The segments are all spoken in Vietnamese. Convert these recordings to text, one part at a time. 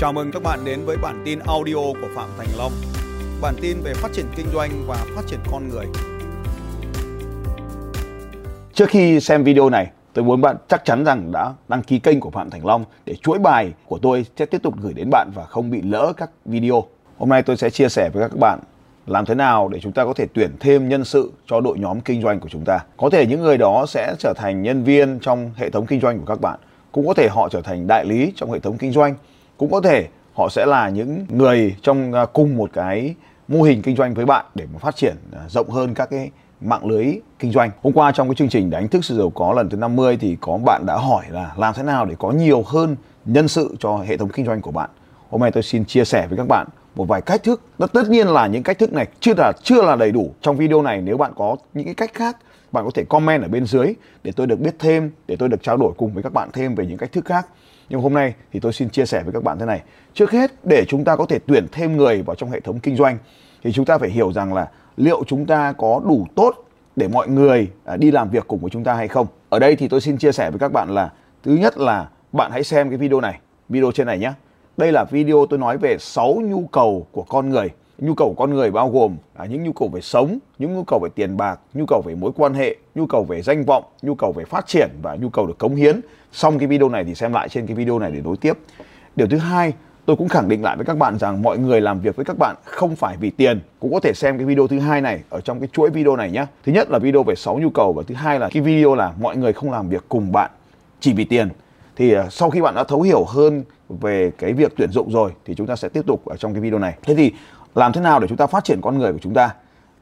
Chào mừng các bạn đến với bản tin audio của Phạm Thành Long. Bản tin về phát triển kinh doanh và phát triển con người. Trước khi xem video này, tôi muốn bạn chắc chắn rằng đã đăng ký kênh của Phạm Thành Long để chuỗi bài của tôi sẽ tiếp tục gửi đến bạn và không bị lỡ các video. Hôm nay tôi sẽ chia sẻ với các bạn làm thế nào để chúng ta có thể tuyển thêm nhân sự cho đội nhóm kinh doanh của chúng ta. Có thể những người đó sẽ trở thành nhân viên trong hệ thống kinh doanh của các bạn, cũng có thể họ trở thành đại lý trong hệ thống kinh doanh cũng có thể họ sẽ là những người trong à, cùng một cái mô hình kinh doanh với bạn để mà phát triển à, rộng hơn các cái mạng lưới kinh doanh. Hôm qua trong cái chương trình đánh thức sự giàu có lần thứ 50 thì có bạn đã hỏi là làm thế nào để có nhiều hơn nhân sự cho hệ thống kinh doanh của bạn. Hôm nay tôi xin chia sẻ với các bạn một vài cách thức. Tất nhiên là những cách thức này chưa là chưa là đầy đủ. Trong video này nếu bạn có những cái cách khác bạn có thể comment ở bên dưới để tôi được biết thêm, để tôi được trao đổi cùng với các bạn thêm về những cách thức khác nhưng hôm nay thì tôi xin chia sẻ với các bạn thế này. Trước hết, để chúng ta có thể tuyển thêm người vào trong hệ thống kinh doanh, thì chúng ta phải hiểu rằng là liệu chúng ta có đủ tốt để mọi người à, đi làm việc cùng với chúng ta hay không. Ở đây thì tôi xin chia sẻ với các bạn là, thứ nhất là bạn hãy xem cái video này, video trên này nhé. Đây là video tôi nói về 6 nhu cầu của con người nhu cầu của con người bao gồm à, những nhu cầu về sống những nhu cầu về tiền bạc nhu cầu về mối quan hệ nhu cầu về danh vọng nhu cầu về phát triển và nhu cầu được cống hiến. Xong cái video này thì xem lại trên cái video này để đối tiếp. Điều thứ hai tôi cũng khẳng định lại với các bạn rằng mọi người làm việc với các bạn không phải vì tiền. Cũng có thể xem cái video thứ hai này ở trong cái chuỗi video này nhé thứ nhất là video về 6 nhu cầu và thứ hai là cái video là mọi người không làm việc cùng bạn chỉ vì tiền. Thì à, sau khi bạn đã thấu hiểu hơn về cái việc tuyển dụng rồi thì chúng ta sẽ tiếp tục ở trong cái video này. Thế thì làm thế nào để chúng ta phát triển con người của chúng ta?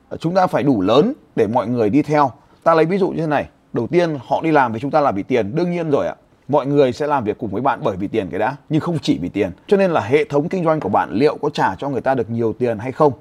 Ờ, chúng ta phải đủ lớn để mọi người đi theo. Ta lấy ví dụ như thế này. Đầu tiên, họ đi làm với chúng ta là vì tiền. Đương nhiên rồi ạ. Mọi người sẽ làm việc cùng với bạn bởi vì tiền cái đã, nhưng không chỉ vì tiền. Cho nên là hệ thống kinh doanh của bạn liệu có trả cho người ta được nhiều tiền hay không?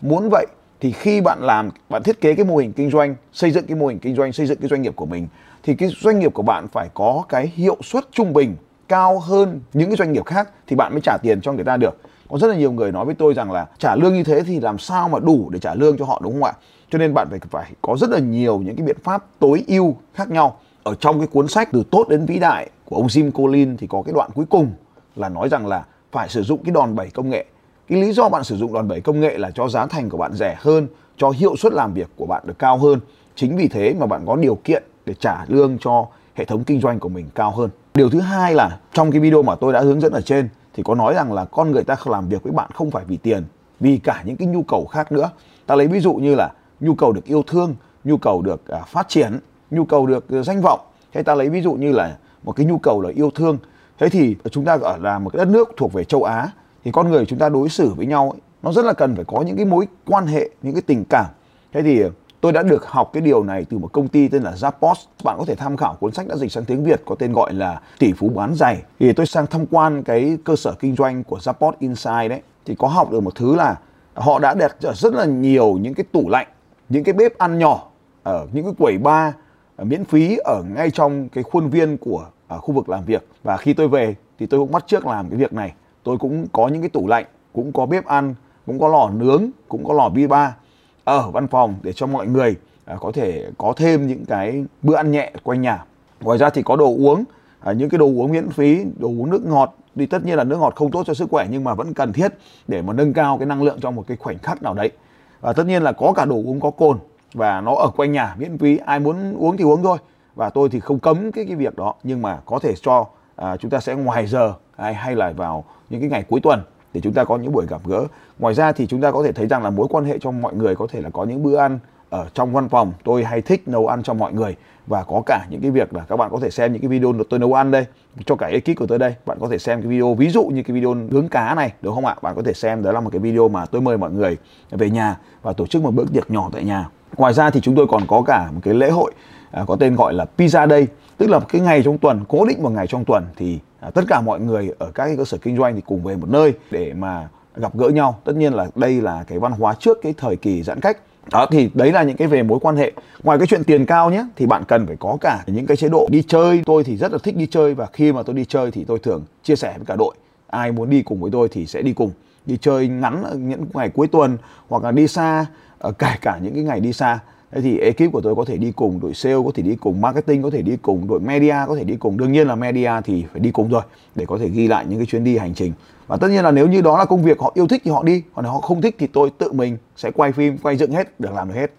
Muốn vậy thì khi bạn làm, bạn thiết kế cái mô hình kinh doanh, xây dựng cái mô hình kinh doanh, xây dựng cái doanh nghiệp của mình, thì cái doanh nghiệp của bạn phải có cái hiệu suất trung bình cao hơn những cái doanh nghiệp khác thì bạn mới trả tiền cho người ta được có rất là nhiều người nói với tôi rằng là trả lương như thế thì làm sao mà đủ để trả lương cho họ, đúng không ạ? Cho nên bạn phải phải có rất là nhiều những cái biện pháp tối ưu khác nhau. Ở trong cái cuốn sách từ tốt đến vĩ đại của ông Jim Collins thì có cái đoạn cuối cùng là nói rằng là phải sử dụng cái đòn bẩy công nghệ. Cái lý do bạn sử dụng đòn bẩy công nghệ là cho giá thành của bạn rẻ hơn, cho hiệu suất làm việc của bạn được cao hơn. Chính vì thế mà bạn có điều kiện để trả lương cho hệ thống kinh doanh của mình cao hơn. Điều thứ hai là trong cái video mà tôi đã hướng dẫn ở trên thì có nói rằng là con người ta làm việc với bạn không phải vì tiền vì cả những cái nhu cầu khác nữa. Ta lấy ví dụ như là nhu cầu được yêu thương nhu cầu được à, phát triển nhu cầu được à, danh vọng. Hay ta lấy ví dụ như là một cái nhu cầu là yêu thương. Thế thì chúng ta ở là một cái đất nước thuộc về châu Á thì con người chúng ta đối xử với nhau ấy, nó rất là cần phải có những cái mối quan hệ những cái tình cảm. Thế thì tôi đã được học cái điều này từ một công ty tên là Zappos. Bạn có thể tham khảo cuốn sách đã dịch sang tiếng Việt có tên gọi là tỷ phú bán giày. Thì tôi sang tham quan cái cơ sở kinh doanh của Zappos Inside đấy. Thì có học được một thứ là họ đã đặt rất là nhiều những cái tủ lạnh, những cái bếp ăn nhỏ ở những cái quầy bar ờ, miễn phí ở ngay trong cái khuôn viên của ở khu vực làm việc. Và khi tôi về thì tôi cũng bắt trước làm cái việc này. Tôi cũng có những cái tủ lạnh, cũng có bếp ăn, cũng có lò nướng, cũng có lò bi ba ở văn phòng để cho mọi người à, có thể có thêm những cái bữa ăn nhẹ quanh nhà. Ngoài ra thì có đồ uống à, những cái đồ uống miễn phí đồ uống nước ngọt. Thì tất nhiên là nước ngọt không tốt cho sức khỏe nhưng mà vẫn cần thiết để mà nâng cao cái năng lượng trong một cái khoảnh khắc nào đấy. Và tất nhiên là có cả đồ uống có cồn và nó ở quanh nhà miễn phí. Ai muốn uống thì uống thôi. Và tôi thì không cấm cái cái việc đó nhưng mà có thể cho à, chúng ta sẽ ngoài giờ hay hay là vào những cái ngày cuối tuần để chúng ta có những buổi gặp gỡ. Ngoài ra thì chúng ta có thể thấy rằng là mối quan hệ trong mọi người có thể là có những bữa ăn ở trong văn phòng. Tôi hay thích nấu ăn cho mọi người và có cả những cái việc là các bạn có thể xem những cái video tôi nấu ăn đây, cho cả ekip của tôi đây. Bạn có thể xem cái video, ví dụ như cái video nướng cá này đúng không ạ? Bạn có thể xem, đó là một cái video mà tôi mời mọi người về nhà và tổ chức một bữa tiệc nhỏ tại nhà. Ngoài ra thì chúng tôi còn có cả một cái lễ hội à, có tên gọi là pizza day tức là cái ngày trong tuần cố định một ngày trong tuần thì à, tất cả mọi người ở các cái cơ sở kinh doanh thì cùng về một nơi để mà gặp gỡ nhau. Tất nhiên là đây là cái văn hóa trước cái thời kỳ giãn cách. Đó thì đấy là những cái về mối quan hệ. Ngoài cái chuyện tiền cao nhé thì bạn cần phải có cả những cái chế độ đi chơi. Tôi thì rất là thích đi chơi và khi mà tôi đi chơi thì tôi thường chia sẻ với cả đội. Ai muốn đi cùng với tôi thì sẽ đi cùng. Đi chơi ngắn những ngày cuối tuần hoặc là đi xa ở kể cả những cái ngày đi xa thế thì ekip của tôi có thể đi cùng đội sale, có thể đi cùng marketing, có thể đi cùng đội media, có thể đi cùng. Đương nhiên là media thì phải đi cùng rồi, để có thể ghi lại những cái chuyến đi hành trình. Và tất nhiên là nếu như đó là công việc họ yêu thích thì họ đi, còn nếu họ không thích thì tôi tự mình sẽ quay phim, quay dựng hết, được làm được hết.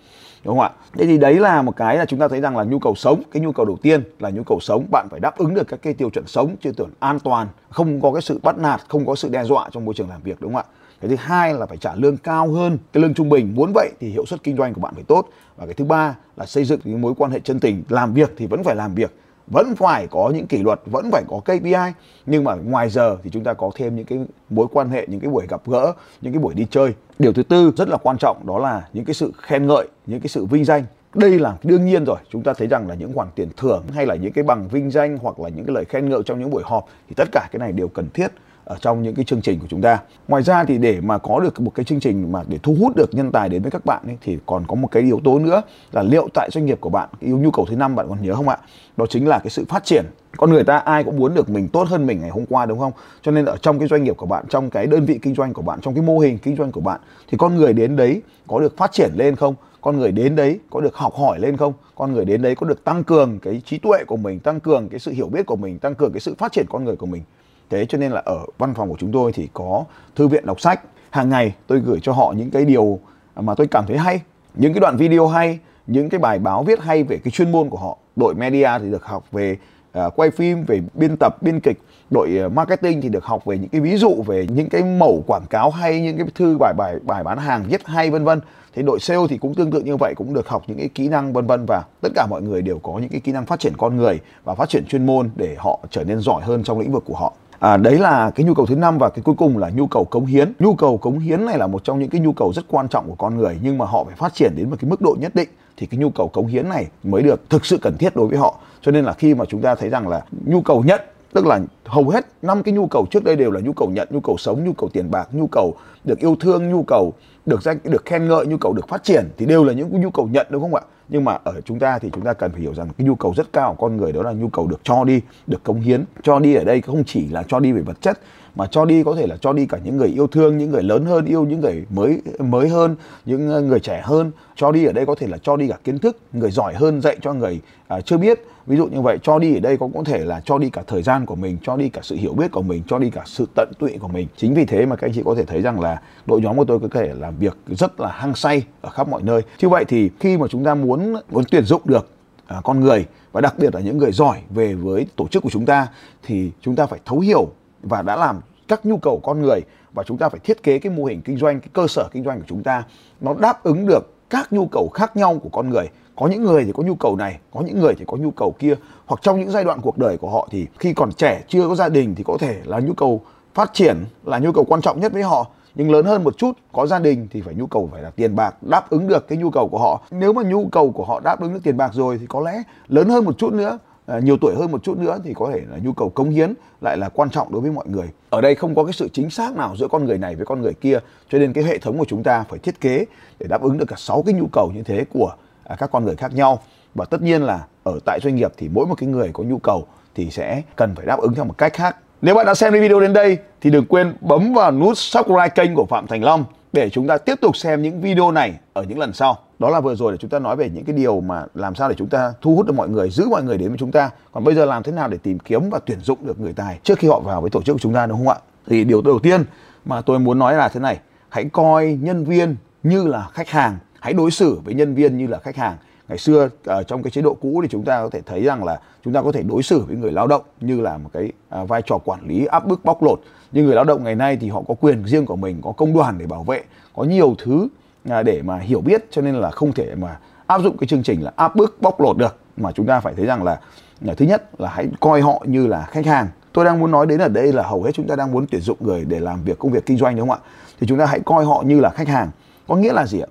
Đúng không ạ? Thế thì đấy là một cái là chúng ta thấy rằng là nhu cầu sống, cái nhu cầu đầu tiên là nhu cầu sống. Bạn phải đáp ứng được các cái tiêu chuẩn sống tiêu chuẩn an toàn, không có cái sự bắt nạt, không có sự đe dọa trong môi trường làm việc, đúng không ạ? Cái thứ hai là phải trả lương cao hơn cái lương trung bình. Muốn vậy thì hiệu suất kinh doanh của bạn phải tốt. Và cái thứ ba là xây dựng những mối quan hệ chân tình. Làm việc thì vẫn phải làm việc, vẫn phải có những kỷ luật, vẫn phải có KPI nhưng mà ngoài giờ thì chúng ta có thêm những cái mối quan hệ, những cái buổi gặp gỡ, những cái buổi đi chơi. Điều thứ tư rất là quan trọng, đó là những cái sự khen ngợi, những cái sự vinh danh. Đây là đương nhiên rồi. Chúng ta thấy rằng là những khoản tiền thưởng hay là những cái bằng vinh danh hoặc là những cái lời khen ngợi trong những buổi họp thì tất cả cái này đều cần thiết ở trong những cái chương trình của chúng ta. Ngoài ra thì để mà có được một cái chương trình mà để thu hút được nhân tài đến với các bạn ấy, thì còn có một cái yếu tố nữa là liệu tại doanh nghiệp của bạn yêu nhu cầu thứ năm bạn còn nhớ không ạ? Đó chính là cái sự phát triển. Con người ta ai cũng muốn được mình tốt hơn mình ngày hôm qua đúng không? Cho nên ở trong cái doanh nghiệp của bạn, trong cái đơn vị kinh doanh của bạn, trong cái mô hình kinh doanh của bạn thì con người đến đấy có được phát triển lên không? con người đến đấy có được học hỏi lên không con người đến đấy có được tăng cường cái trí tuệ của mình tăng cường cái sự hiểu biết của mình tăng cường cái sự phát triển con người của mình thế cho nên là ở văn phòng của chúng tôi thì có thư viện đọc sách. Hàng ngày tôi gửi cho họ những cái điều mà tôi cảm thấy hay những cái đoạn video hay những cái bài báo viết hay về cái chuyên môn của họ. Đội media thì được học về uh, quay phim về biên tập biên kịch. Đội uh, marketing thì được học về những cái ví dụ về những cái mẫu quảng cáo hay những cái thư bài bài bài bán hàng viết hay vân vân. Thì đội sale thì cũng tương tự như vậy cũng được học những cái kỹ năng vân vân. Và tất cả mọi người đều có những cái kỹ năng phát triển con người và phát triển chuyên môn để họ trở nên giỏi hơn trong lĩnh vực của họ. À, đấy là cái nhu cầu thứ năm và cái cuối cùng là nhu cầu cống hiến. Nhu cầu cống hiến này là một trong những cái nhu cầu rất quan trọng của con người nhưng mà họ phải phát triển đến một cái mức độ nhất định thì cái nhu cầu cống hiến này mới được thực sự cần thiết đối với họ. Cho nên là khi mà chúng ta thấy rằng là nhu cầu nhận tức là hầu hết năm cái nhu cầu trước đây đều là nhu cầu nhận nhu cầu sống nhu cầu tiền bạc nhu cầu được yêu thương nhu cầu được danh được khen ngợi nhu cầu được phát triển thì đều là những nhu cầu nhận đúng không ạ nhưng mà ở chúng ta thì chúng ta cần phải hiểu rằng cái nhu cầu rất cao của con người đó là nhu cầu được cho đi được cống hiến. Cho đi ở đây không chỉ là cho đi về vật chất mà cho đi có thể là cho đi cả những người yêu thương những người lớn hơn yêu những người mới mới hơn những ờ, người trẻ hơn. Cho đi ở đây có thể là cho đi cả kiến thức người giỏi hơn dạy cho người à, chưa biết ví dụ như vậy cho đi ở đây cũng có thể là cho đi cả thời gian của mình cho đi cả sự hiểu biết của mình cho đi cả sự tận tụy của mình. Chính vì thế mà các anh chị có thể thấy rằng là đội nhóm của tôi có thể làm việc rất là hăng say ở khắp mọi nơi. Như vậy thì khi mà chúng ta muốn muốn tuyển dụng được à, con người và đặc biệt là những người giỏi về với tổ chức của chúng ta thì chúng ta phải thấu hiểu và đã làm các nhu cầu con người và chúng ta phải thiết kế cái mô hình kinh doanh cái cơ sở kinh doanh của chúng ta nó đáp ứng được các nhu cầu khác nhau của con người có những người thì có nhu cầu này có những người thì có nhu cầu kia. Hoặc trong những giai đoạn cuộc đời của họ thì khi còn trẻ chưa có gia đình thì có thể là nhu cầu phát triển là nhu cầu quan trọng nhất với họ. Nhưng lớn hơn một chút có gia đình thì phải nhu cầu phải là tiền bạc đáp ứng được cái nhu cầu của họ. Nếu mà nhu cầu của họ đáp ứng được tiền bạc rồi thì có lẽ lớn hơn một chút nữa à, nhiều tuổi hơn một chút nữa thì có thể là nhu cầu cống hiến lại là quan trọng đối với mọi người. Ở đây không có cái sự chính xác nào giữa con người này với con người kia cho nên cái hệ thống của chúng ta phải thiết kế để đáp ứng được cả sáu cái nhu cầu như thế của À, các con người khác nhau và tất nhiên là ở tại doanh nghiệp thì mỗi một cái người có nhu cầu thì sẽ cần phải đáp ứng theo một cách khác nếu bạn đã xem video đến đây thì đừng quên bấm vào nút subscribe kênh của Phạm Thành Long để chúng ta tiếp tục xem những video này ở những lần sau. Đó là vừa rồi để chúng ta nói về những cái điều mà làm sao để chúng ta thu hút được mọi người, giữ mọi người đến với chúng ta. Còn bây giờ làm thế nào để tìm kiếm và tuyển dụng được người tài trước khi họ vào với tổ chức của chúng ta đúng không ạ? Thì điều đầu tiên mà tôi muốn nói là thế này, hãy coi nhân viên như là khách hàng, hãy đối xử với nhân viên như là khách hàng. Ngày xưa ở trong cái chế độ cũ thì chúng ta có thể thấy rằng là chúng ta có thể đối xử với người lao động như là một cái ờ, vai trò quản lý áp bức bóc lột. Nhưng người lao động ngày nay thì họ có quyền riêng của mình có công đoàn để bảo vệ có nhiều thứ à, để mà hiểu biết cho nên là không thể mà áp dụng cái chương trình là áp bức bóc lột được. Mà chúng ta phải thấy rằng là, là thứ nhất là hãy coi họ như là khách hàng. Tôi đang muốn nói đến ở đây là hầu hết chúng ta đang muốn tuyển dụng người để làm việc công việc kinh doanh đúng không ạ? Thì chúng ta hãy coi họ như là khách hàng. Có nghĩa là gì ạ?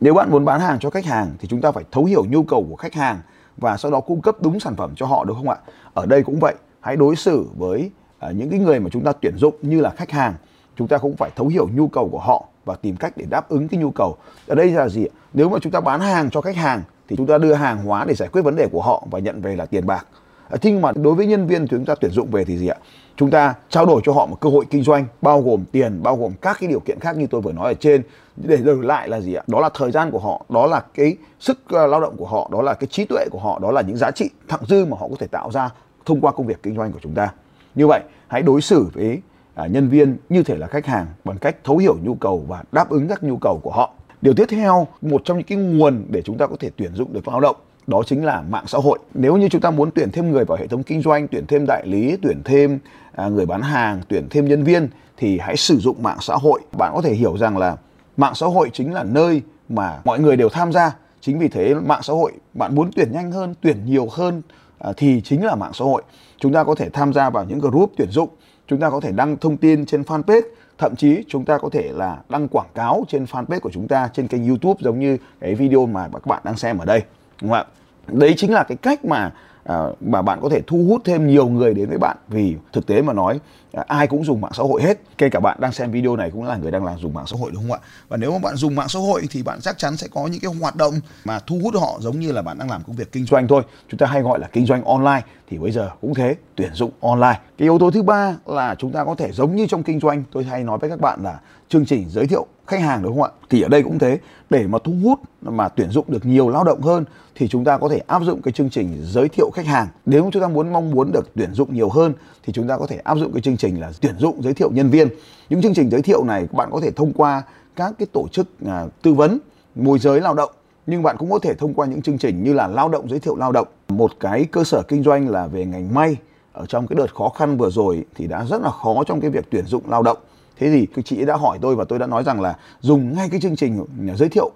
Nếu bạn muốn bán hàng cho khách hàng thì chúng ta phải thấu hiểu nhu cầu của khách hàng và sau đó cung cấp đúng sản phẩm cho họ được không ạ? Ở đây cũng vậy, hãy đối xử với à, những cái người mà chúng ta tuyển dụng như là khách hàng. Chúng ta cũng phải thấu hiểu nhu cầu của họ và tìm cách để đáp ứng cái nhu cầu. Ở đây là gì? Nếu mà chúng ta bán hàng cho khách hàng thì chúng ta đưa hàng hóa để giải quyết vấn đề của họ và nhận về là tiền bạc. À, thế nhưng mà đối với nhân viên chúng ta tuyển dụng về thì gì ạ chúng ta trao đổi cho họ một cơ hội kinh doanh bao gồm tiền bao gồm các cái điều kiện khác như tôi vừa nói ở trên. Để đổi lại là gì ạ? Đó là thời gian của họ đó là cái sức ờ, lao động của họ đó là cái trí tuệ của họ đó là những giá trị thặng dư mà họ có thể tạo ra thông qua công việc kinh doanh của chúng ta. Như vậy hãy đối xử với à, nhân viên như thể là khách hàng bằng cách thấu hiểu nhu cầu và đáp ứng các nhu cầu của họ. Điều tiếp theo một trong những cái nguồn để chúng ta có thể tuyển dụng được lao động đó chính là mạng xã hội. Nếu như chúng ta muốn tuyển thêm người vào hệ thống kinh doanh tuyển thêm đại lý tuyển thêm à, người bán hàng tuyển thêm nhân viên thì hãy sử dụng mạng xã hội. Bạn có thể hiểu rằng là mạng xã hội chính là nơi mà mọi người đều tham gia. Chính vì thế mạng xã hội bạn muốn tuyển nhanh hơn tuyển nhiều hơn à, thì chính là mạng xã hội. Chúng ta có thể tham gia vào những group tuyển dụng. Chúng ta có thể đăng thông tin trên fanpage. Thậm chí chúng ta có thể là đăng quảng cáo trên fanpage của chúng ta trên kênh youtube giống như cái video mà các bạn đang xem ở đây đúng không ạ? Đấy chính là cái cách mà à, mà bạn có thể thu hút thêm nhiều người đến với bạn. Vì thực tế mà nói à, ai cũng dùng mạng xã hội hết. Kể cả bạn đang xem video này cũng là người đang làm dùng mạng xã hội đúng không ạ? Và nếu mà bạn dùng mạng xã hội thì bạn chắc chắn sẽ có những cái hoạt động mà thu hút họ giống như là bạn đang làm công việc kinh doanh thôi. Chúng ta hay gọi là kinh doanh online. Thì bây giờ cũng thế tuyển dụng online. Cái yếu tố thứ ba là chúng ta có thể giống như trong kinh doanh tôi hay nói với các bạn là chương trình giới thiệu khách hàng đúng không ạ? Thì ở đây cũng thế. Để mà thu hút mà tuyển dụng được nhiều lao động hơn thì chúng ta có thể áp dụng cái chương trình giới thiệu khách hàng. Nếu chúng ta muốn mong muốn được tuyển dụng nhiều hơn thì chúng ta có thể áp dụng cái chương trình là tuyển dụng giới thiệu nhân viên. Những chương trình giới thiệu này bạn có thể thông qua các cái tổ chức à, tư vấn môi giới lao động. Nhưng bạn cũng có thể thông qua những chương trình như là lao động giới thiệu lao động. Một cái cơ sở kinh doanh là về ngành may. Ở trong cái đợt khó khăn vừa rồi thì đã rất là khó trong cái việc tuyển dụng lao động thế thì cái chị đã hỏi tôi và tôi đã nói rằng là dùng ngay cái chương trình giới thiệu,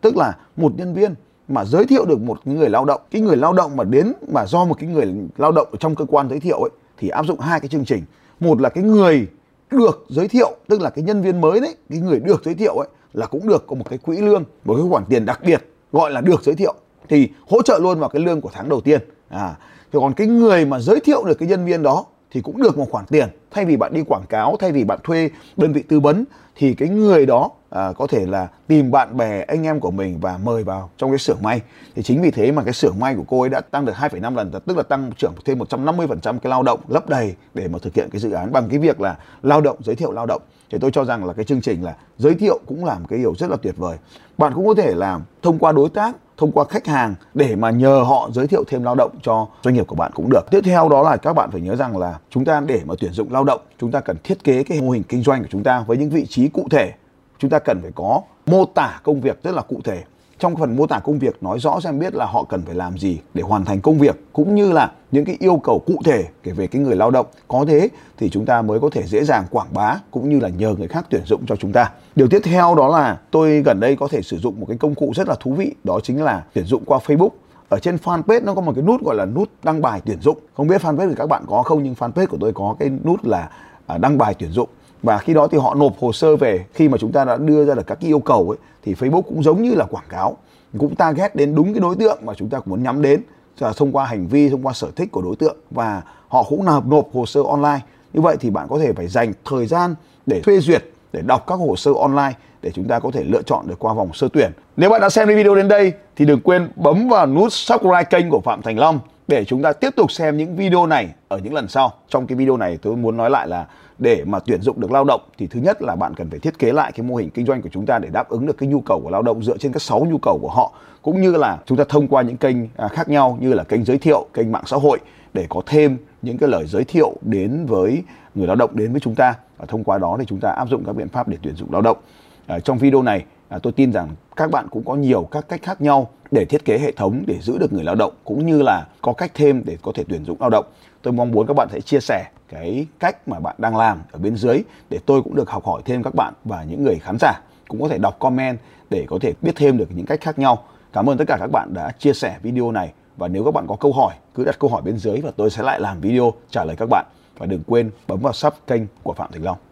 tức là một nhân viên mà giới thiệu được một người lao động. Cái người lao động mà đến mà do một cái người lao động ở trong cơ quan giới thiệu ấy, thì áp dụng hai cái chương trình. Một là cái người được giới thiệu, tức là cái nhân viên mới đấy, cái người được giới thiệu ấy, là cũng được có một cái quỹ lương, một cái khoản tiền đặc biệt gọi là được giới thiệu. Thì hỗ trợ luôn vào cái lương của tháng đầu tiên. À thì còn cái người mà giới thiệu được cái nhân viên đó thì cũng được một khoản tiền. Thay vì bạn đi quảng cáo thay vì bạn thuê đơn vị tư vấn thì cái người đó à, có thể là tìm bạn bè anh em của mình và mời vào trong cái xưởng may. Thì chính vì thế mà cái xưởng may của cô ấy đã tăng được 2,5 lần tức là tăng trưởng thêm 150% cái lao động lấp đầy để mà thực hiện cái dự án bằng cái việc là lao động giới thiệu lao động. Thì tôi cho rằng là cái chương trình là giới thiệu cũng là một cái điều rất là tuyệt vời. Bạn cũng có thể làm thông qua đối tác thông qua khách hàng để mà nhờ họ giới thiệu thêm lao động cho doanh nghiệp của bạn cũng được. Tiếp theo đó là các bạn phải nhớ rằng là chúng ta để mà tuyển dụng lao động, chúng ta cần thiết kế cái mô hình kinh doanh của chúng ta với những vị trí cụ thể. Chúng ta cần phải có mô tả công việc rất là cụ thể trong phần mô tả công việc, nói rõ xem biết là họ cần phải làm gì để hoàn thành công việc, cũng như là những cái yêu cầu cụ thể kể về cái người lao động. Có thế thì chúng ta mới có thể dễ dàng quảng bá cũng như là nhờ người khác tuyển dụng cho chúng ta. Điều tiếp theo đó là tôi gần đây có thể sử dụng một cái công cụ rất là thú vị, đó chính là tuyển dụng qua Facebook. Ở trên fanpage nó có một cái nút gọi là nút đăng bài tuyển dụng. Không biết fanpage của các bạn có không, nhưng fanpage của tôi có cái nút là à, đăng bài tuyển dụng và khi đó thì họ nộp hồ sơ về. Khi mà chúng ta đã đưa ra được các cái yêu cầu ấy, thì Facebook cũng giống như là quảng cáo, cũng target đến đúng cái đối tượng mà chúng ta muốn nhắm đến là thông qua hành vi, thông qua sở thích của đối tượng. Và họ cũng nộp nộp hồ sơ online. Như vậy thì bạn có thể phải dành thời gian để thuê duyệt, để đọc các hồ sơ online để chúng ta có thể lựa chọn được qua vòng sơ tuyển. Nếu bạn đã xem video đến đây thì đừng quên bấm vào nút subscribe kênh của Phạm Thành Long để chúng ta tiếp tục xem những video này ở những lần sau. Trong cái video này tôi muốn nói lại là để mà tuyển dụng được lao động thì thứ nhất là bạn cần phải thiết kế lại cái mô hình kinh doanh của chúng ta để đáp ứng được cái nhu cầu của lao động dựa trên các 6 nhu cầu của họ cũng như là chúng ta thông qua những kênh à, khác nhau như là kênh giới thiệu, kênh mạng xã hội để có thêm những cái lời giới thiệu đến với người lao động đến với chúng ta và thông qua đó thì chúng ta áp dụng các biện pháp để tuyển dụng lao động. À, trong video này à, tôi tin rằng các bạn cũng có nhiều các cách khác nhau để thiết kế hệ thống để giữ được người lao động cũng như là có cách thêm để có thể tuyển dụng lao động. Tôi mong muốn các bạn sẽ chia sẻ cái cách mà bạn đang làm ở bên dưới để tôi cũng được học hỏi thêm các bạn và những người khán giả cũng có thể đọc comment để có thể biết thêm được những cách khác nhau. Cảm ơn tất cả các bạn đã chia sẻ video này và nếu các bạn có câu hỏi cứ đặt câu hỏi bên dưới và tôi sẽ lại làm video trả lời các bạn và đừng quên bấm vào sub kênh của Phạm Thành Long.